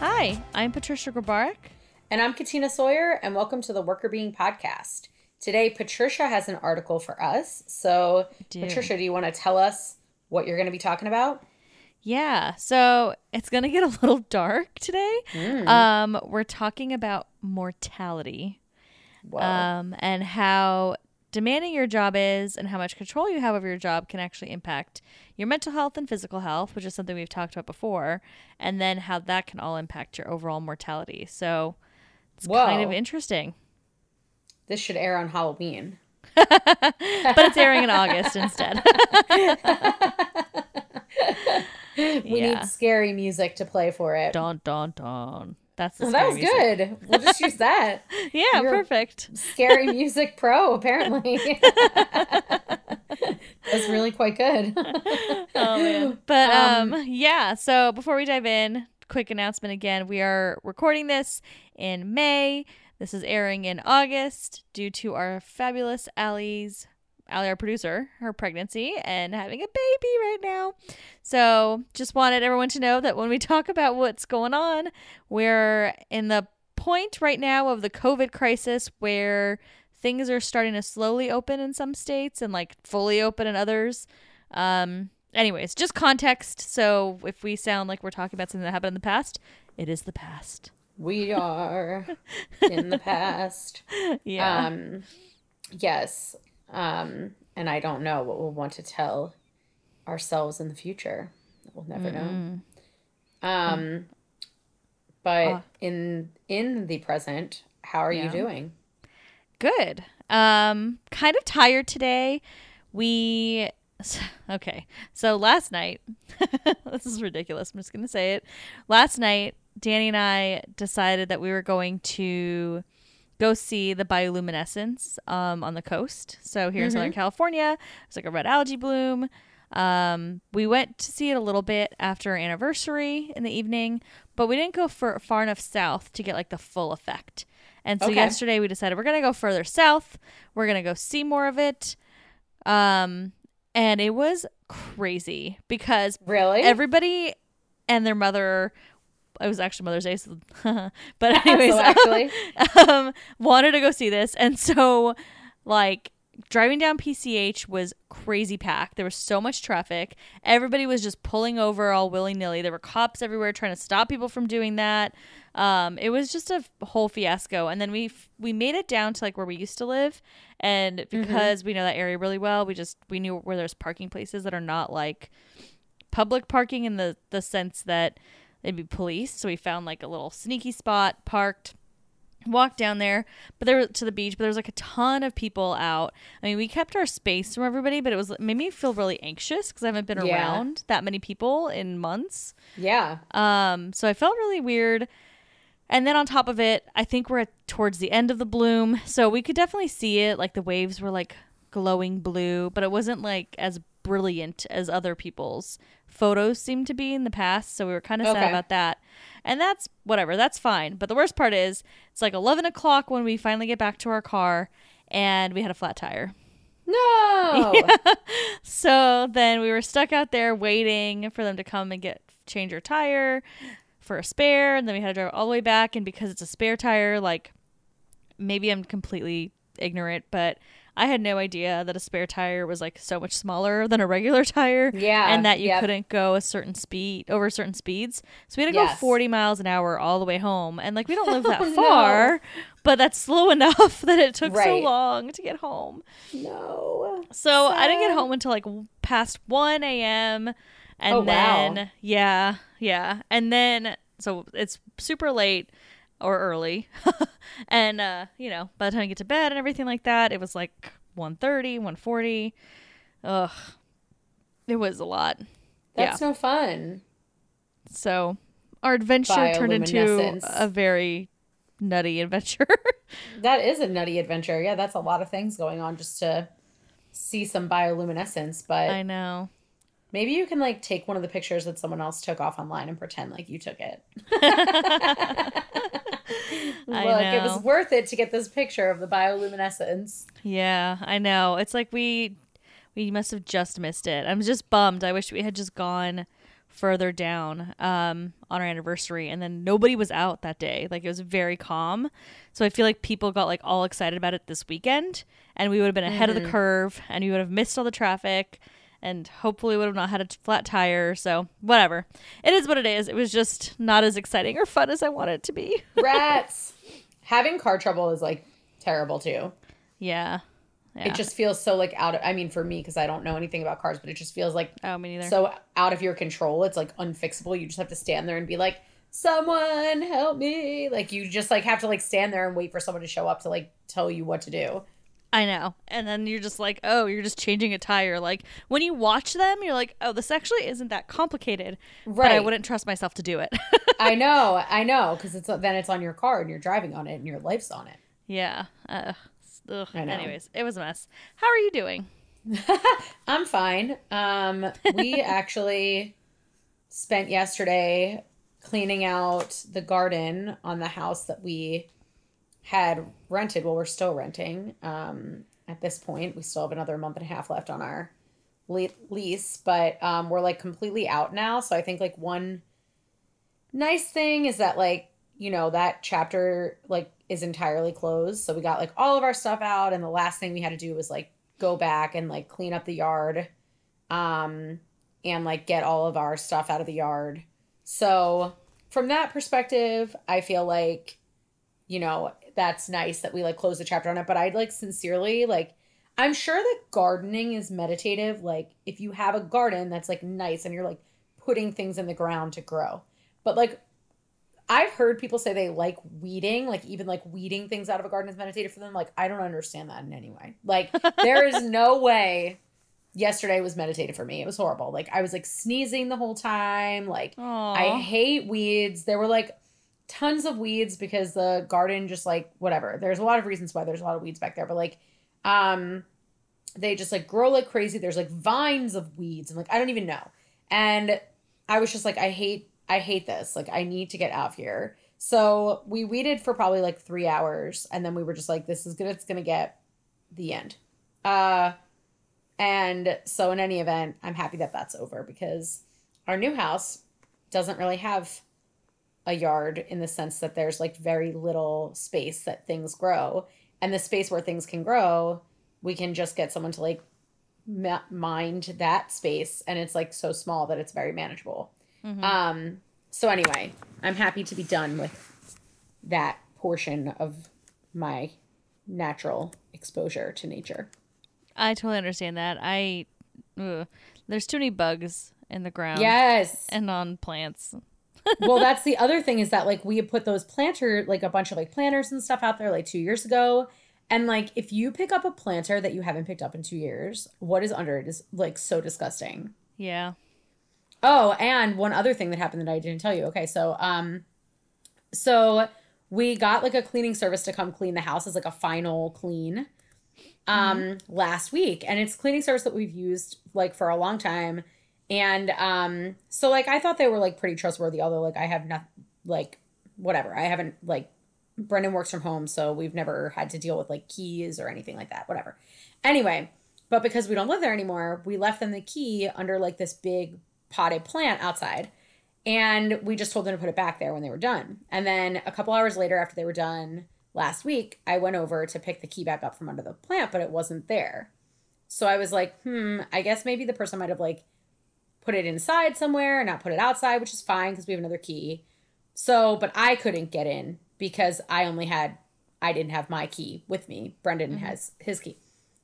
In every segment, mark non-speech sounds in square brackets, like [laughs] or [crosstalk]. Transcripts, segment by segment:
Hi, I'm Patricia Grabarek. And I'm Katina Sawyer, and welcome to the Workr Beeing Podcast. Today, Patricia has an article for us. So, do. Patricia, do you want to tell us what you're going to be talking about? Yeah, so it's going to get a little [laughs] dark today. Um, we're talking about mortality um, and how demanding your job is and how much control you have over your job can actually impact your mental health and physical health, which is something we've talked about before, and then how that can all impact your overall mortality. So it's kind of interesting. this should air on Halloween. [laughs] But it's airing in August instead. [laughs] We Yeah. need scary music to play for it. Dun dun dun. That's Oh, that was music. good. We'll just use that. [laughs] Yeah, You're- perfect. Scary [laughs] Music Pro, apparently. [laughs] That's really quite good. Oh man. But um, Um, yeah, so before we dive in, quick announcement again. We are recording this in May. This is airing in August due to our fabulous Allie's Allie, our producer, her pregnancy and having a baby right now. So just wanted everyone to know that when we [laughs] talk about what's going on, we're in the point right now of the COVID crisis where things are starting to slowly open in some states and like fully open in others. Um, anyways, just context. So if we sound like we're talking about something that happened in the past, it is the past. We [laughs] are in the past. Yeah. Um, yes. Um, and I don't know what we'll want to tell ourselves in the future. We'll never know. Um, but Uh. in in the present, how are Yeah. you doing? Good. Um, kind of tired today. We [laughs] okay. So last night, [laughs] this is ridiculous. I'm just gonna say it. Last night, Danny and I decided that we were going to go see the bioluminescence um, on the coast. So here in Southern California, it's like a red algae bloom. Um, we went to see it a little bit after our anniversary in the evening, but we didn't go for far enough south to get like the full effect. And so Okay. yesterday we decided we're gonna go further south. We're gonna go see more of it. Um, and it was crazy because Really? everybody and their mother. It was actually Mother's Day, so, [laughs] but [laughs] anyways, So actually, [laughs] um, wanted to go see this, and so like driving down PCH was crazy packed. There was so much traffic. Everybody was just pulling over all willy nilly. There were cops everywhere trying to stop people from doing that. Um, it was just a whole fiasco. And then we f- we made it down to like where we used to live, and because we know that area really well, we just we knew where there's parking places that are not like public parking in the the sense that they'd be police. So we found like a little sneaky spot, parked, walked down there, but there to the beach. But there was like a ton of people out. I mean, we kept our space from everybody, but it was it made me feel really anxious because I haven't been Yeah. around that many people in months. yeah. Um, so I felt really weird. And then on top of it, I think we're at, towards the end of the bloom, so we could definitely see it. Like the waves were like glowing blue, but it wasn't like as brilliant as other people's photos seemed to be in the past. So we were kind of sad about that. And that's whatever, that's fine. But the worst part is, it's like 11 o'clock when we finally get back to our car, and we had a flat tire. No. [laughs] So then we were stuck out there waiting for them to come and get change our tire for a spare, and then we had to drive all the way back. And because it's a spare tire, like maybe I'm completely ignorant, but I had no idea that a spare tire was like so much smaller [laughs] than a regular tire. Yeah, And that you yep. couldn't go a certain speed over certain speeds. So we had to go 40 miles an hour all the way home. And like we don't live that Oh, [laughs] no. far, but that's slow enough [laughs] that it took so long to get home. no. So I didn't get home until like past 1 a.m. And Oh, wow. then, yeah, yeah. And then, so it's super late or early. [laughs] and, uh, you know, by the time I get to bed and everything like that, it was like 1.30, 1.40. Ugh. It was a lot. That's no fun. So our adventure turned into a very nutty adventure. [laughs] That is a nutty adventure. Yeah, that's a lot of things going on just to see some bioluminescence. But I know. maybe you can like take one of the pictures that someone else took off online and pretend like you took it. [laughs] I Look, it was worth it to get this picture of the bioluminescence. Yeah, I know. It's like we we must have just missed it. I'm just bummed. I wish we had just gone further down um, on our anniversary, and then nobody was out that day. Like it was very calm. So I feel like people got like all excited about it this weekend, and we would have been ahead of the curve, and we would have missed all the traffic, and hopefully would have not had a flat tire. So whatever, it is what it is. It was just not as exciting or fun as I wanted it to be. [laughs] Rats. Having car trouble is like terrible too. yeah. Yeah. It just feels so like out of I mean for me because I don't know anything about cars, but it just feels like oh me neither. so out of your control. It's like unfixable. You just have to stand there and be like, "Someone help me." Like you just like have to like stand there and wait for someone to show up to like tell you what to do. I know. And then you're just like, oh, you're just changing a tire. Like when you watch them, you're like, oh, this actually isn't that complicated. But I wouldn't trust myself to do it. [laughs] I know, I know, because it's then it's on your car and you're driving on it and your life's on it. yeah. Uh, ugh. I know. Anyways, it was a mess. How are you doing? [laughs] I'm fine. Um, we [laughs] actually spent yesterday cleaning out the garden on the house that we had rented. Well, we're still renting. Um, at this point, we still have another month and a half left on our le- lease, but um, we're like completely out now. So I think like one nice thing is that like you know that chapter like is entirely closed. So we got like all of our stuff out, and the last thing we had to do was like go back and like clean up the yard um and like get all of our stuff out of the yard. So from that perspective, I feel like you know, that's nice that we like close the chapter on it, but I'd like sincerely like I'm sure that gardening is meditative like if you have a garden that's like nice and you're like putting things in the ground to grow. But like I've heard people say they like weeding, like even like weeding things out of a garden is meditative for them. Like I don't understand that in any way. Like [laughs] there is no way yesterday was meditative for me. It was horrible. Like I was like sneezing the whole time. Like Aww. I hate weeds. There were like tons of weeds because the garden just like whatever. There's a lot of reasons why there's a lot of weeds back there, but like um they just like grow like crazy. There's like vines of weeds and like I don't even know. And I was just like I hate I hate this. Like I need to get out of here. So we weeded for probably like 3 hours and then we were just like this is good it's going to get the end. Uh and so in any event, I'm happy that that's over because our new house doesn't really have a yard in the sense that there's like very little space that things grow. And the space where things can grow, we can just get someone to like ma- mind that space and it's like so small that it's very manageable. Mhm. Um so anyway, I'm happy to be done with that portion of my natural exposure to nature. I totally understand that. I ugh. there's too many bugs in the ground Yes. and on plants. Well, that's the other thing is that like we put those planter like a bunch of like planters and stuff out there like two years ago. And like if you pick up a planter that you haven't picked up in two years, what is under it is like so disgusting. Yeah. Oh, and one other thing that happened that I didn't tell you. Okay, so um so we got like a cleaning service to come clean the house as like a final clean um last week and it's cleaning service that we've used like for a long time and um so like I thought they were like pretty trustworthy although like I have not like whatever. I haven't like Brendan works from home so we've never had to deal with like keys or anything like that. Whatever. Anyway, but because we don't live there anymore, we left them the key under like this big potted plant outside. And we just told them to put it back there when they were done. And then a couple hours later, after they were done last week, I went over to pick the key back up from under the plant, but it wasn't there. So I was like, hmm, I guess maybe the person might have like put it inside somewhere and not put it outside, which is fine because we have another key. So, but I couldn't get in because I only had, I didn't have my key with me. Brendan mm-hmm. has his key.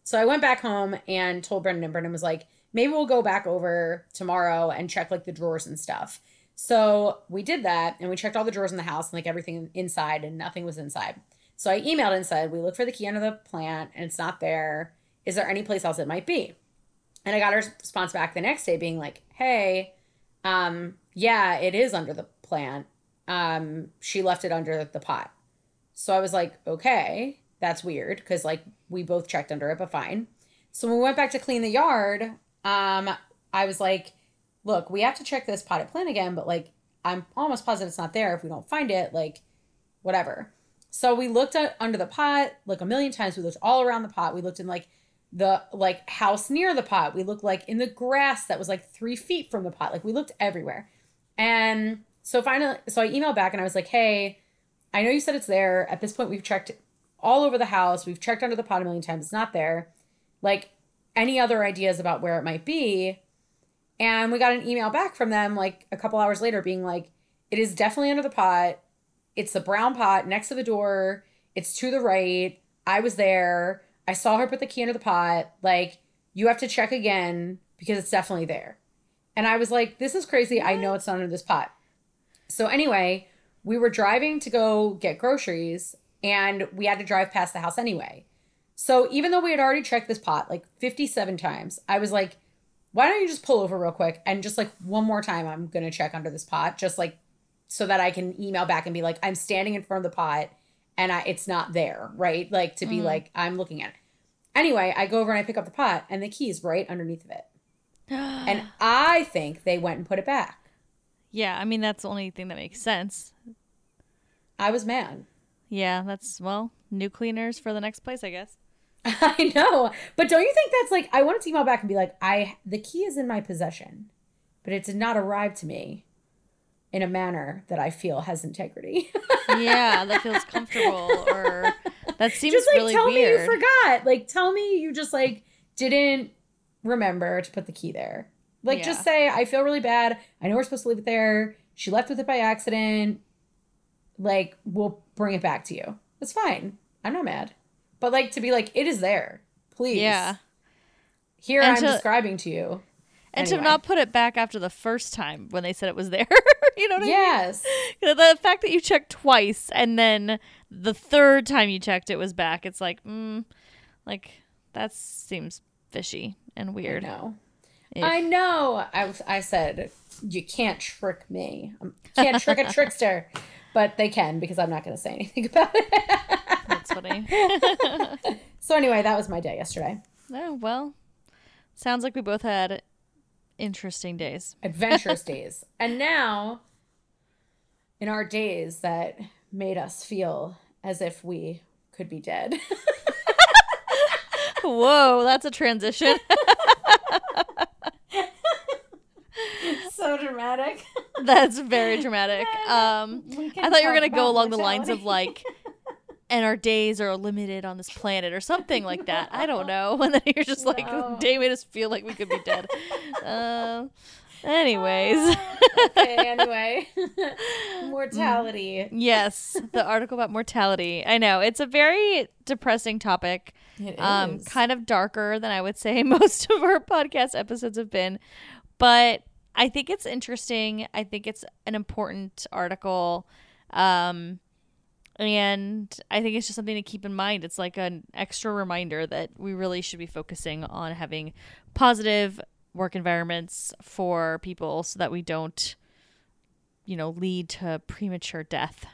So I went back home and told Brendan, and Brendan was like, maybe we'll go back over tomorrow and check like the drawers and stuff. So we did that and we checked all the drawers in the house and like everything inside and nothing was inside. So I emailed and said, We looked for the key under the plant and it's not there. Is there any place else it might be? And I got a response back the next day being like, Hey, um, yeah, it is under the plant. Um, she left it under the pot. So I was like, okay, that's weird because like we both checked under it, but fine. So when we went back to clean the yard, um, I was like, look, we have to check this potted plant again, but like I'm almost positive it's not there. If we don't find it, like whatever. So we looked at under the pot like a million times. We looked all around the pot. We looked in like the like house near the pot. We looked like in the grass that was like three feet from the pot. Like we looked everywhere. And so finally, so I emailed back and I was like, hey, I know you said it's there. At this point, we've checked all over the house. We've checked under the pot a million times. It's not there. Like, any other ideas about where it might be? And we got an email back from them like a couple hours later being like, it is definitely under the pot. It's the brown pot next to the door. It's to the right. I was there. I saw her put the key under the pot. Like, you have to check again because it's definitely there. And I was like, this is crazy. I know it's not under this pot. So, anyway, we were driving to go get groceries and we had to drive past the house anyway. So, even though we had already checked this pot like 57 times, I was like, why don't you just pull over real quick and just like one more time, I'm going to check under this pot, just like so that I can email back and be like, I'm standing in front of the pot and I, it's not there, right? Like to be mm. like, I'm looking at it. Anyway, I go over and I pick up the pot and the key's right underneath of it. [gasps] and I think they went and put it back. yeah, I mean that's the only thing that makes sense. I was mad. Yeah, that's well, new cleaners for the next place, I guess. [laughs] I know. But don't you think that's like I want to email back and be like, I the key is in my possession, but it did not arrive to me in a manner that I feel has integrity. [laughs] Yeah, that feels comfortable or that seems just like really tell weird. me you forgot. Like tell me you just like didn't remember to put the key there. Like just say I feel really bad. I know we're supposed to leave it there. She left with it by accident. Like we'll bring it back to you. It's fine. I'm not mad. But like to be like it is there. Please. yeah. Here And I'm to- describing to you. And Anyway. to not put it back after the first time when they said it was there. [laughs] you know what I mean? Yes. The- fact that you checked twice and then the third time you checked it was back, it's like, mm, like that seems fishy and I weird. know. If- I know. I, I said, you can't trick me. You can't trick a [laughs] trickster. But they can because I'm not going to say anything [laughs] about it. That's funny. so, anyway, that was my day yesterday. oh, well, sounds like we both had interesting days. Adventurous [laughs] days. And now, in our days that made us feel as if we could be dead. [laughs] Whoa, that's a transition. [laughs] so dramatic. that's very dramatic. Um, I thought you were gonna go along the lines of like, and our days are limited on this planet or something like that. I don't know. [laughs] And then you're just like, day made us feel like we could be dead. Um, anyways, okay, anyway. [laughs] Mortality. yes, the article about mortality. I know it's a very depressing topic. It Um, is. kind of darker than I would say [laughs] most of our podcast episodes have been, but I think it's interesting. I think it's an important article. Um, and I think it's just something to keep in mind. It's like an extra reminder that we really should be focusing on having positive work environments for people so that we don't, you know, lead to premature death.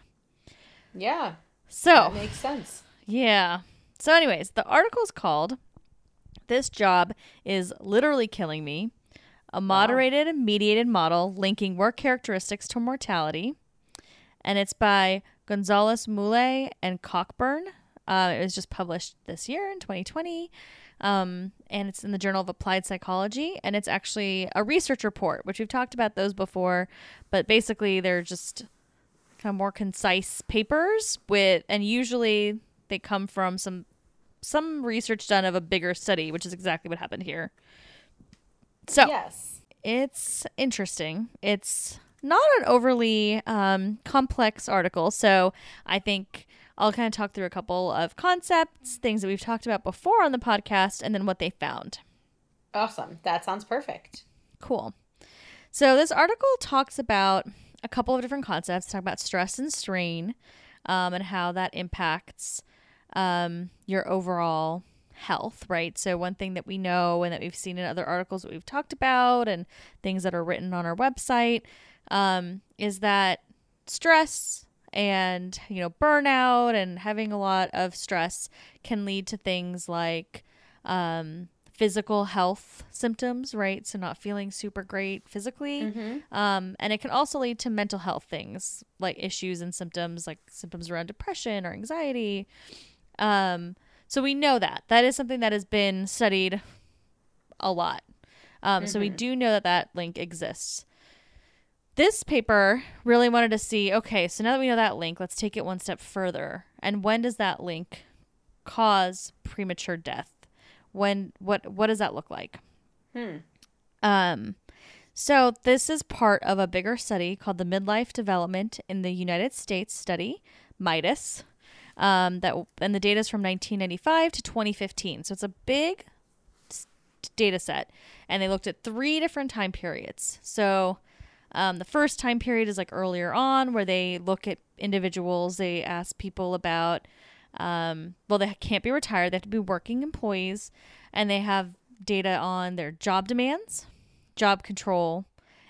Yeah. So, That makes sense. yeah. So, anyways, the article's called This Job is Literally Killing Me A Moderated and Mediated Model Linking Work Characteristics to Mortality. And it's by Gonzalez Mule and Cockburn. Uh, it was just published this year in 2020. Um, and it's in the Journal of Applied Psychology. And it's actually a research report, which we've talked about those before. But basically, they're just kind of more concise papers with and usually they come from some some research done of a bigger study which is exactly what happened here so Yes. it's interesting it's not an overly um, complex article so i think i'll kind of talk through a couple of concepts things that we've talked about before on the podcast and then what they found Awesome. That sounds perfect. Cool. So this article talks about a couple of different concepts. Talk about stress and strain, um, and how that impacts um, your overall health. Right. So one thing that we know and that we've seen in other articles that we've talked about, and things that are written on our website, um, is that stress and you know burnout and having a lot of stress can lead to things like um, physical health symptoms, right? So not feeling super great physically. Um, and it can also lead to mental health things like issues and symptoms, like symptoms around depression or anxiety. Um, So we know that. That is something that has been studied a lot. Um, So we do know that that link exists. This paper really wanted to see okay, so now that we know that link, let's take it one step further. And when does that link cause premature death? When what what does that look like? Hmm. Um so this is part of a bigger study called the Midlife Development in the United States study, MIDUS. Um, that and the data is from 1995 to 2015. So it's a big data set, and they looked at three different time periods. So um, the first time period is like earlier on, where they look at individuals. They ask people about, um, well, they can't be retired; they have to be working employees, and they have data on their job demands, job control,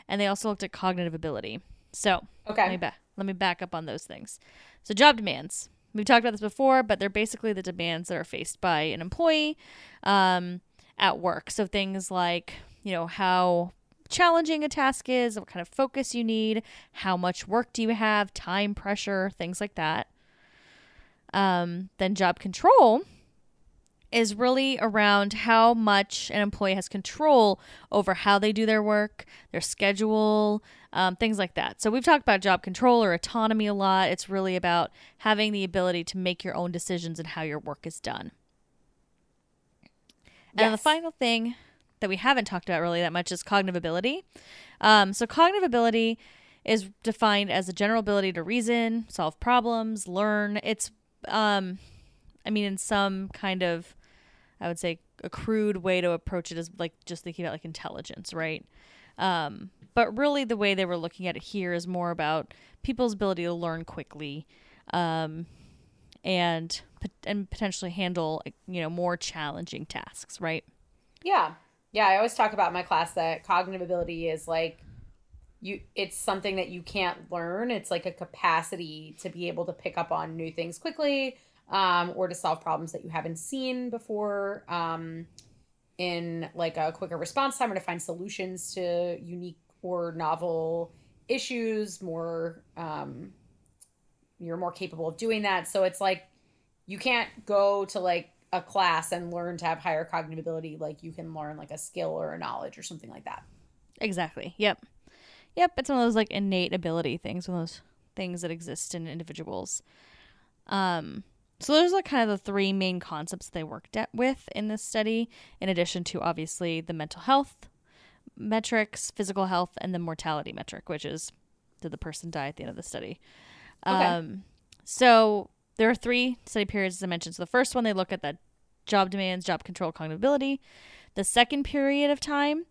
and they also looked at cognitive ability. So Okay. let me, ba- let me back up on those things. So job demands. We've talked about this before, but they're basically the demands that are faced by an employee um, at work. So things like, you know, how challenging a task is, what kind of focus you need, how much work do you have, time pressure, things like that. Um, then job control is really around how much an employee has control over how they do their work, their schedule, um, things like that. So we've talked about job control or autonomy a lot. It's really about having the ability to make your own decisions and how your work is done. And the final thing that we haven't talked about really that much is cognitive ability. Um, so cognitive ability is defined as a general ability to reason, solve problems, learn. It's, um, I mean, in some kind of, I would say, a crude way to approach it is like just thinking about like intelligence, right? Um, but really, the way they were looking at it here is more about people's ability to learn quickly, um, and and potentially handle you know more challenging tasks, right? Yeah. Yeah, I always talk about my class that cognitive ability is like you it's something that you can't learn. It's like a capacity to be able to pick up on new things quickly um, or to solve problems that you haven't seen before um, in like a quicker response time or to find solutions to unique or novel issues more um, you're more capable of doing that. So it's like you can't go to like a class and learn to have higher cognitive ability like you can learn like a skill or a knowledge or something like that. Exactly. Yep. Yep. It's one of those like innate ability things, one of those things that exist in individuals. Um, so those are kind of the three main concepts they worked at with in this study, in addition to obviously the mental health metrics, physical health, and the mortality metric, which is did the person die at the end of the study. Okay. Um, so there are three study periods, as I mentioned. So the first one, they look at the job demands, job control, cognitive ability. The second period of time,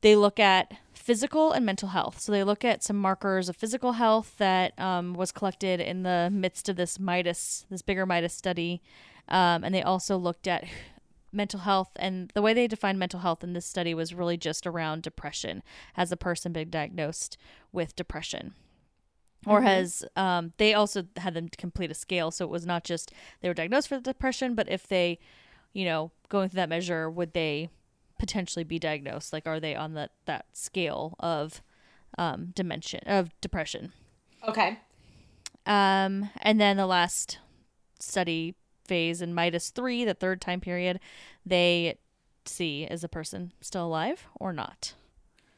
they look at physical and mental health. So they look at some markers of physical health that um, was collected in the midst of this MIDUS, this bigger MIDUS study. Um, and they also looked at mental health. And the way they defined mental health in this study was really just around depression. Has a person been diagnosed with depression? Or has um, they also had them complete a scale? So it was not just they were diagnosed with depression, but if they, you know, going through that measure, would they potentially be diagnosed? Like, are they on that that scale of um, dimension of depression? Okay. Um, and then the last study phase in MIDUS three, the third time period, they see is a person still alive or not.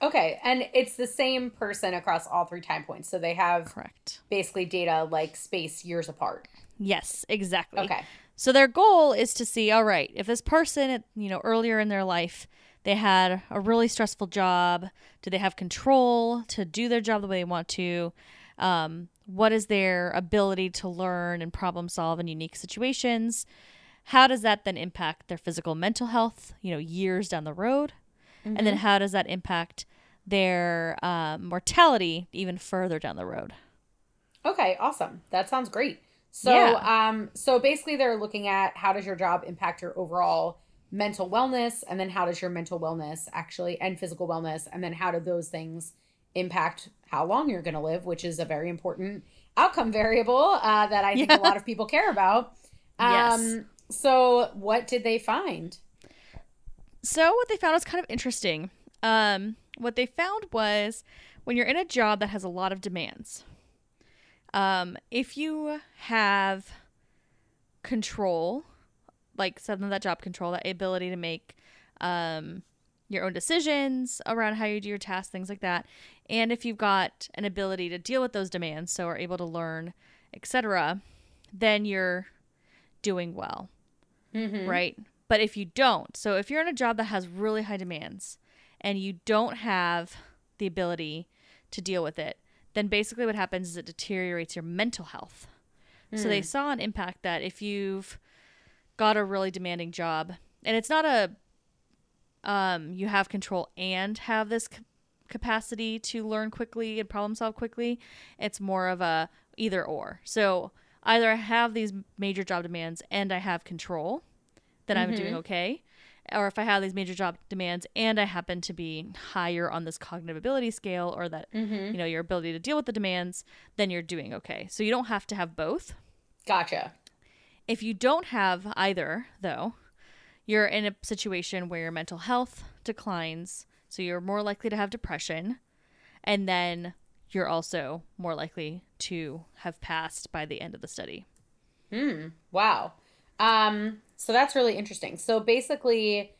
Okay. And it's the same person across all three time points. So they have Correct. basically data like space years apart. Yes, exactly. Okay. So their goal is to see, all right, if this person, you know, earlier in their life, they had a really stressful job, do they have control to do their job the way they want to? Um, what is their ability to learn and problem solve in unique situations? How does that then impact their physical mental health, you know, years down the road? And then how does that impact their um, mortality even further down the road? Okay, awesome. That sounds great. So, Yeah. um, so basically, they're looking at how does your job impact your overall mental wellness, and then how does your mental wellness actually and physical wellness, and then how do those things impact how long you're going to live, which is a very important outcome variable uh, that I think Yeah. a lot of people care about. [laughs] Um, Yes. So, what did they find? So what they found was kind of interesting. Um, what they found was when you're in a job that has a lot of demands, um, if you have control like some of that job control, that ability to make um, your own decisions around how you do your tasks, things like that. And if you've got an ability to deal with those demands, so are able to learn, etc., then you're doing well, Mhm. right? But if you don't, so if you're in a job that has really high demands and you don't have the ability to deal with it, then basically what happens is it deteriorates your mental health. So they saw an impact that if you've got a really demanding job, and it's not a um, you have control and have this c- capacity to learn quickly and problem solve quickly. It's more of a either or. So either I have these major job demands and I have control, then I'm doing okay. Or if I have these major job demands and I happen to be higher on this cognitive ability scale or that you know your ability to deal with the demands, then you're doing okay. So you don't have to have both. Gotcha. If you don't have either, though, you're in a situation where your mental health declines, so you're more likely to have depression, and then you're also more likely to have passed by the end of the study. Hmm. Wow. Um, so that's really interesting. So basically,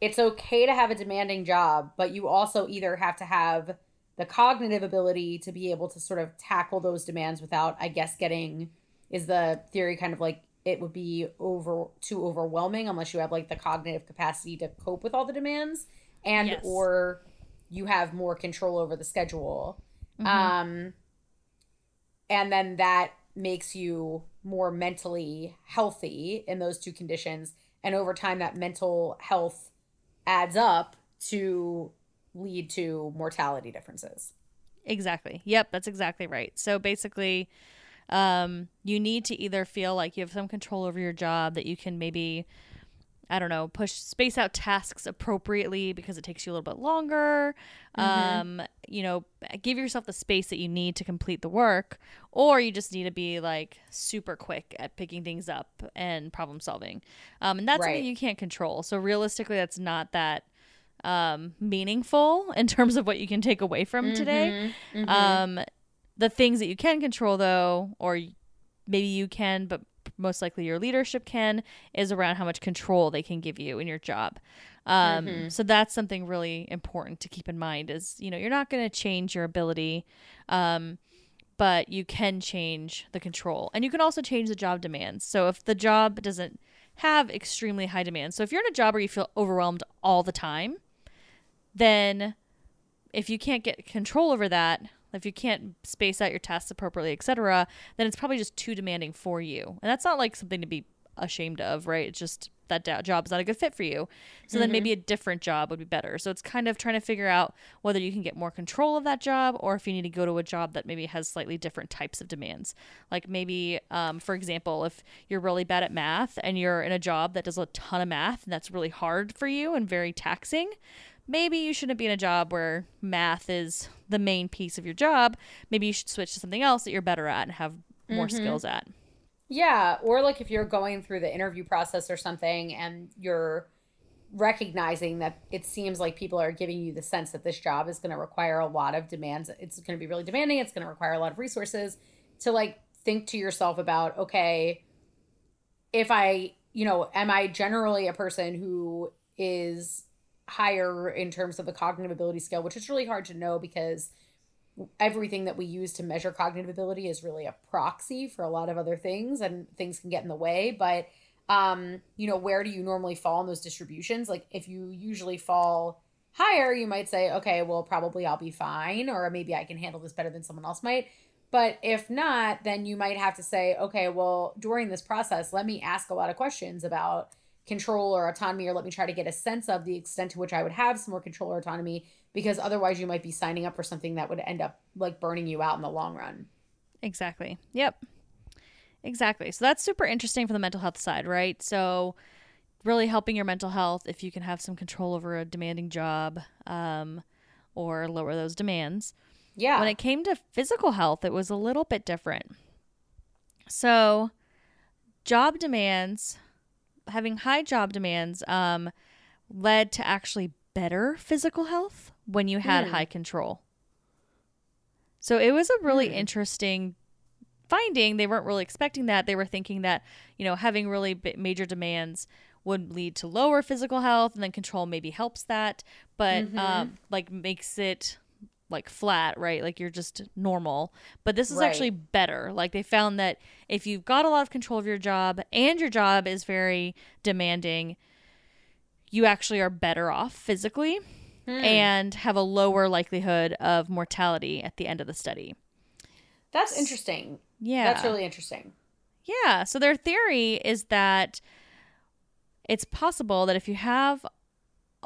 it's okay to have a demanding job, but you also either have to have the cognitive ability to be able to sort of tackle those demands without, I guess, getting is the theory kind of like it would be over too overwhelming unless you have like the cognitive capacity to cope with all the demands and Yes. or you have more control over the schedule. Um and then that makes you more mentally healthy in those two conditions and over time that mental health adds up to lead to mortality differences Exactly. Yep, that's exactly right. So basically, um, you need to either feel like you have some control over your job that you can maybe, I don't know, push space out tasks appropriately because it takes you a little bit longer. Um, you know, give yourself the space that you need to complete the work, or you just need to be like super quick at picking things up and problem solving. Um, and that's Right. something you can't control. So realistically, that's not that um, meaningful [laughs] in terms of what you can take away from today. Um, the things that you can control, though, or maybe you can, but most likely your leadership can, is around how much control they can give you in your job. Um, So that's something really important to keep in mind. Is you know you're not going to change your ability, um, but you can change the control, and you can also change the job demands. So if the job doesn't have extremely high demands, so if you're in a job where you feel overwhelmed all the time, then if you can't get control over that, if you can't space out your tasks appropriately, etc., then it's probably just too demanding for you. And that's not like something to be ashamed of, right? It's just that job is not a good fit for you. So then maybe a different job would be better. So it's kind of trying to figure out whether you can get more control of that job or if you need to go to a job that maybe has slightly different types of demands. Like maybe, um, for example, if you're really bad at math and you're in a job that does a ton of math and that's really hard for you and very taxing, maybe you shouldn't be in a job where math is the main piece of your job. Maybe you should switch to something else that you're better at and have more mm-hmm. skills at. Yeah, or like if you're going through the interview process or something and you're recognizing that it seems like people are giving you the sense that this job is going to require a lot of demands. It's going to be really demanding, it's going to require a lot of resources to like think to yourself about, okay, if I, you know, am I generally a person who is higher in terms of the cognitive ability scale, which is really hard to know because everything that we use to measure cognitive ability is really a proxy for a lot of other things and things can get in the way. But um you know where do you normally fall in those distributions? Like if you usually fall higher you might say okay well probably I'll be fine or maybe I can handle this better than someone else might. But if not then you might have to say okay well during this process let me ask a lot of questions about control or autonomy or let me try to get a sense of the extent to which I would have some more control or autonomy because otherwise you might be signing up for something that would end up like burning you out in the long run. Exactly. Yep. Exactly. So that's super interesting for the mental health side, right? So really helping your mental health if you can have some control over a demanding job um, or lower those demands. Yeah. When it came to physical health, it was a little bit different. So, job demands, having high job demands, um, led to actually better physical health when you had Hmm. high control. So, it was a really Hmm. interesting finding, they weren't really expecting that. They were thinking that, you know, having really b- major demands would lead to lower physical health and then control maybe helps that, but Mm-hmm. um, like makes it like flat, right? Like you're just normal. But this is Right. actually better. Like they found that if you've got a lot of control of your job and your job is very demanding, you actually are better off physically Hmm. and have a lower likelihood of mortality at the end of the study. That's interesting. Yeah. That's really interesting. Yeah. So their theory is that it's possible that if you have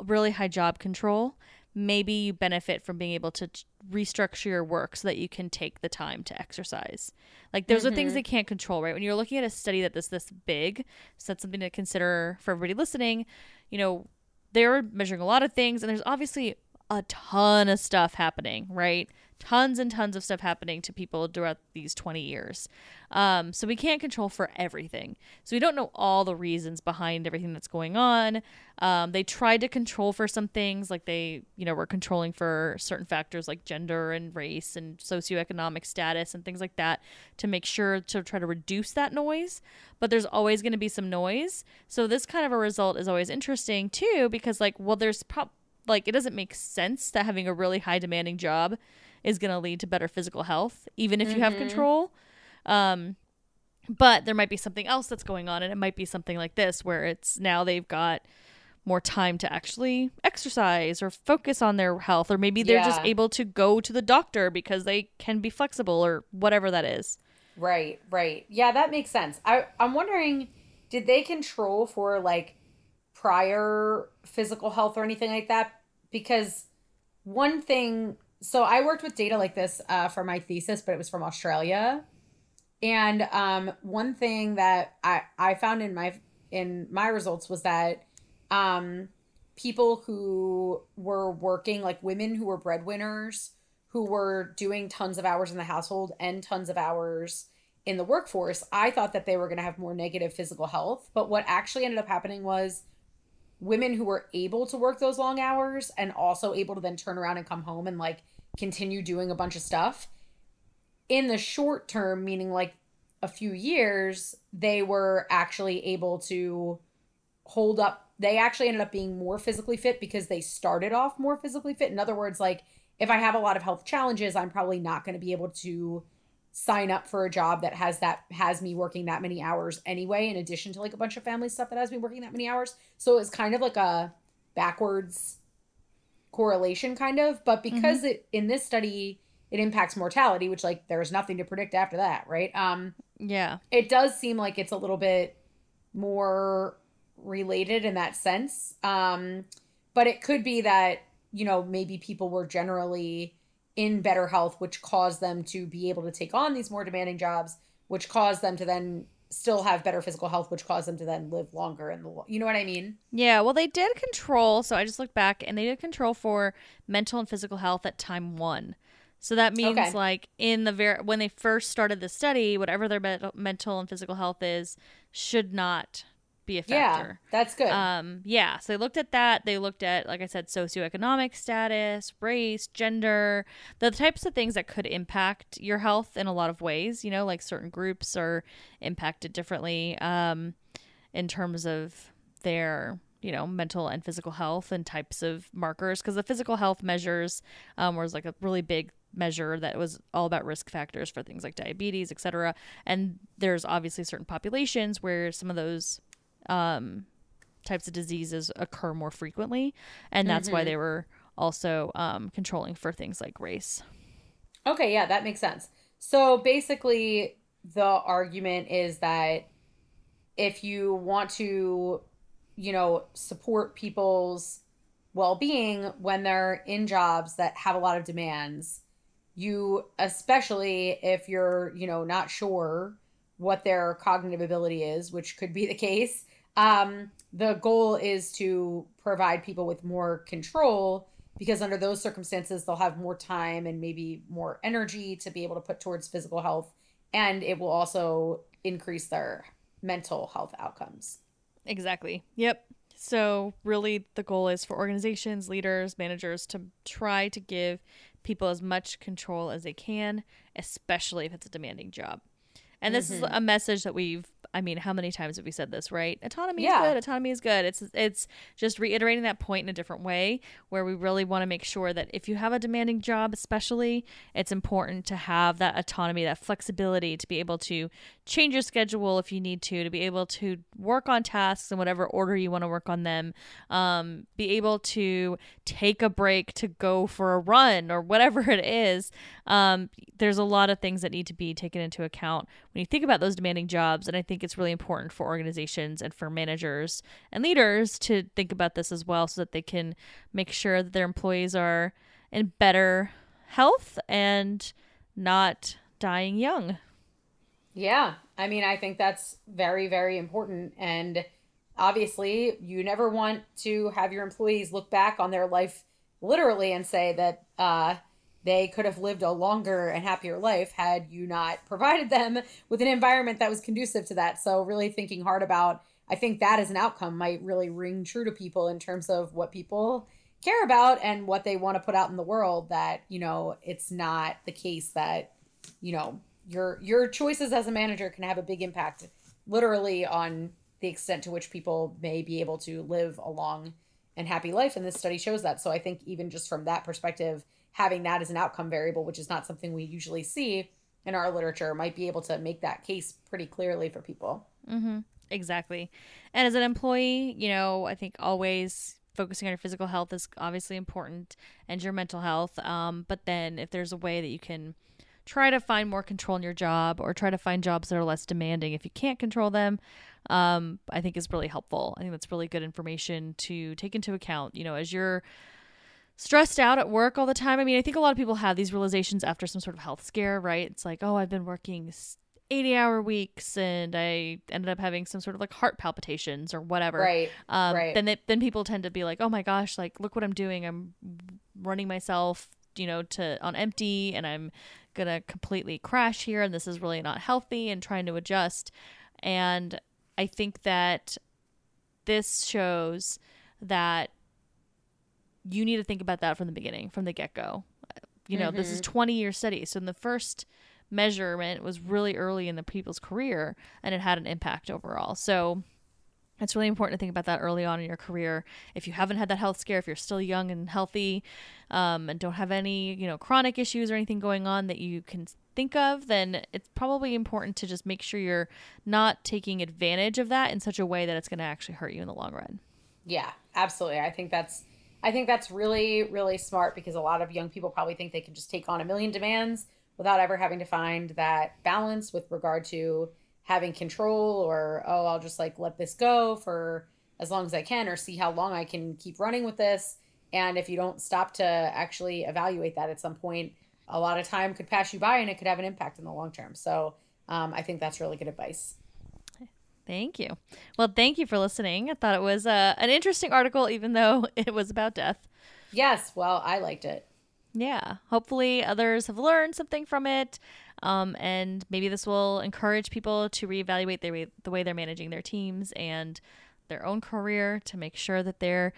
really high job control, maybe you benefit from being able to t- restructure your work so that you can take the time to exercise. Like those are things mm-hmm. they can't control, right? When you're looking at a study that this this big, so that's something to consider for everybody listening. You know, they're measuring a lot of things, and there's obviously a ton of stuff happening, right? Tons and tons of stuff happening to people throughout these 20 years. Um, so we can't control for everything. So we don't know all the reasons behind everything that's going on. Um, they tried to control for some things, like they, you know, were controlling for certain factors like gender and race and socioeconomic status and things like that to make sure to try to reduce that noise. But there's always going to be some noise. So this kind of a result is always interesting too, because like, well, there's prob like it doesn't make sense that having a really high demanding job is going to lead to better physical health, even if you have control. Um, but there might be something else that's going on, and it might be something like this, where it's now they've got more time to actually exercise or focus on their health, or maybe they're just able to go to the doctor because they can be flexible or whatever that is. Right, right. Yeah, that makes sense. I I'm wondering, did they control for like prior physical health or anything like that? Because one thing, so I worked with data like this uh, for my thesis, but it was from Australia. And um, one thing that I I found in my in my results was that um, people who were working, like women who were breadwinners, who were doing tons of hours in the household and tons of hours in the workforce, I thought that they were going to have more negative physical health. But what actually ended up happening was women who were able to work those long hours and also able to then turn around and come home and like continue doing a bunch of stuff in the short term, meaning like a few years, they were actually able to hold up. They actually ended up being more physically fit because they started off more physically fit. In other words, like if I have a lot of health challenges, I'm probably not going to be able to sign up for a job that has that has me working that many hours anyway in addition to like a bunch of family stuff that has me working that many hours. So it's kind of like a backwards correlation kind of. But because it in this study it impacts mortality which like there's nothing to predict after that right? Um Yeah. it does seem like it's a little bit more related in that sense. Um but it could be that you know maybe people were generally in better health which caused them to be able to take on these more demanding jobs which caused them to then still have better physical health which caused them to then live longer in the lo- you know what i mean Yeah, well, they did control. So I just looked back and they did control for mental and physical health at time one. So that means, Okay. like, in the very, when they first started the study, whatever their me- mental and physical health is, should not be a factor. yeah that's good Um, yeah, so they looked at that. They looked at, like I said, socioeconomic status, race, gender, the types of things that could impact your health in a lot of ways. You know, like certain groups are impacted differently um, in terms of their, you know, mental and physical health and types of markers. Because the physical health measures um, was like a really big measure that was all about risk factors for things like diabetes, et cetera. And there's obviously certain populations where some of those um, types of diseases occur more frequently, and that's why they were also um, controlling for things like race. Okay, yeah, that makes sense. So basically, the argument is that if you want to, you know, support people's well being when they're in jobs that have a lot of demands, you, especially if you're, you know, not sure what their cognitive ability is, which could be the [laughs] case, um, the goal is to provide people with more control because under those circumstances they'll have more time and maybe more energy to be able to put towards physical health and it will also increase their mental health outcomes Exactly. Yep. So, really, the goal is for organizations, leaders, managers to try to give people as much control as they can, especially if it's a demanding job. And this is a message that we've I mean, how many times have we said this, right? Autonomy Yeah. is good, autonomy is good. It's it's just reiterating that point in a different way where we really want to make sure that if you have a demanding job especially, it's important to have that autonomy, that flexibility to be able to change your schedule if you need to, to be able to work on tasks in whatever order you want to work on them, um, be able to take a break to go for a run or whatever [laughs] it is. Um, there's a lot of things that need to be taken into account when you think about those demanding jobs. And I think it's really important for organizations and for managers and leaders to think about this as well so that they can make sure that their employees are in better health and not dying young. Yeah. I mean, I think that's very, very important. And obviously, you never want to have your employees look back on their life literally and say that uh, they could have lived a longer and happier life had you not provided them with an environment that was conducive to that. So, really thinking hard about, I think that as an outcome might really ring true to people in terms of what people care about and what they want to put out in the world that, you know, it's not the case that, you know, your your choices as a manager can have a big impact literally on the extent to which people may be able to live a long and happy life and this study shows that so i think even just from that perspective having that as an outcome variable which is not something we usually see in our literature might be able to make that case pretty clearly for people Mm-hmm. Exactly. And as an employee, you know, I think always focusing on your physical health is obviously important and your mental health. Um, but then if there's a way that you can try to find more control in your job or try to find jobs that are less demanding if you can't control them, um, I think is really helpful. I think that's really good information to take into account, you know, as you're stressed out at work all the time. I mean, I think a lot of people have these realizations after some sort of health scare, right? It's like, oh, I've been working 80 hour weeks and I ended up having some sort of like heart palpitations or whatever. right Um, right. Then they, then people tend to be like, oh my gosh, like look what I'm doing. I'm running myself, you know, to on empty, and I'm gonna completely crash here, and this is really not healthy, and trying to adjust. And I think that this shows that you need to think about that from the beginning, from the get go. You know, this is 20 year study. So in the first measurement was really early in the people's career and it had an impact overall. So it's really important to think about that early on in your career. If you haven't had that health scare, if you're still young and healthy, um, and don't have any, you know, chronic issues or anything going on that you can think of, then it's probably important to just make sure you're not taking advantage of that in such a way that it's going to actually hurt you in the long run. Yeah, absolutely. I think that's I think that's really really smart because a lot of young people probably think they can just take on a million demands without ever having to find that balance with regard to having control or oh, I'll just like let this go for as long as I can or see how long I can keep running with this. And if you don't stop to actually evaluate that at some point, a lot of time could pass you by and it could have an impact in the long term. So um, I think that's really good advice. Thank you. Well, thank you for listening. I thought it was uh, an interesting article, even though [laughs] it was about death. Yes, well, I liked it. Yeah. Hopefully, others have learned something from it. Um, and maybe this will encourage people to reevaluate their way, the way they're managing their teams and their own career to make sure that they're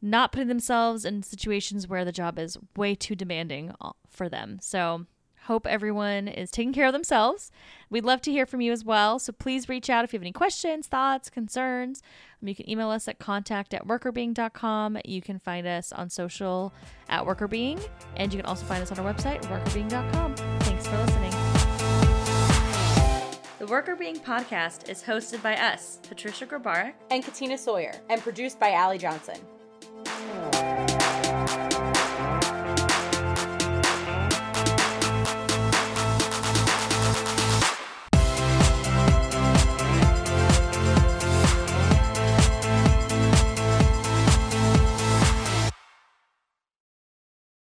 not putting themselves in situations where the job is way too demanding uh, for them. So, hope everyone is taking care of themselves. We'd love to hear from you as well. So, please reach out if you have any questions, thoughts, concerns. Um, you can email us at contact at workrbeeing.com. You can find us on social at workrbeeing, and you can also find us on our website, workrbeeing.com. Thanks for listening. The Workr Beeing podcast is hosted by us, Patricia Grabarek. and Katina Sawyer, and produced by Allie Johnson.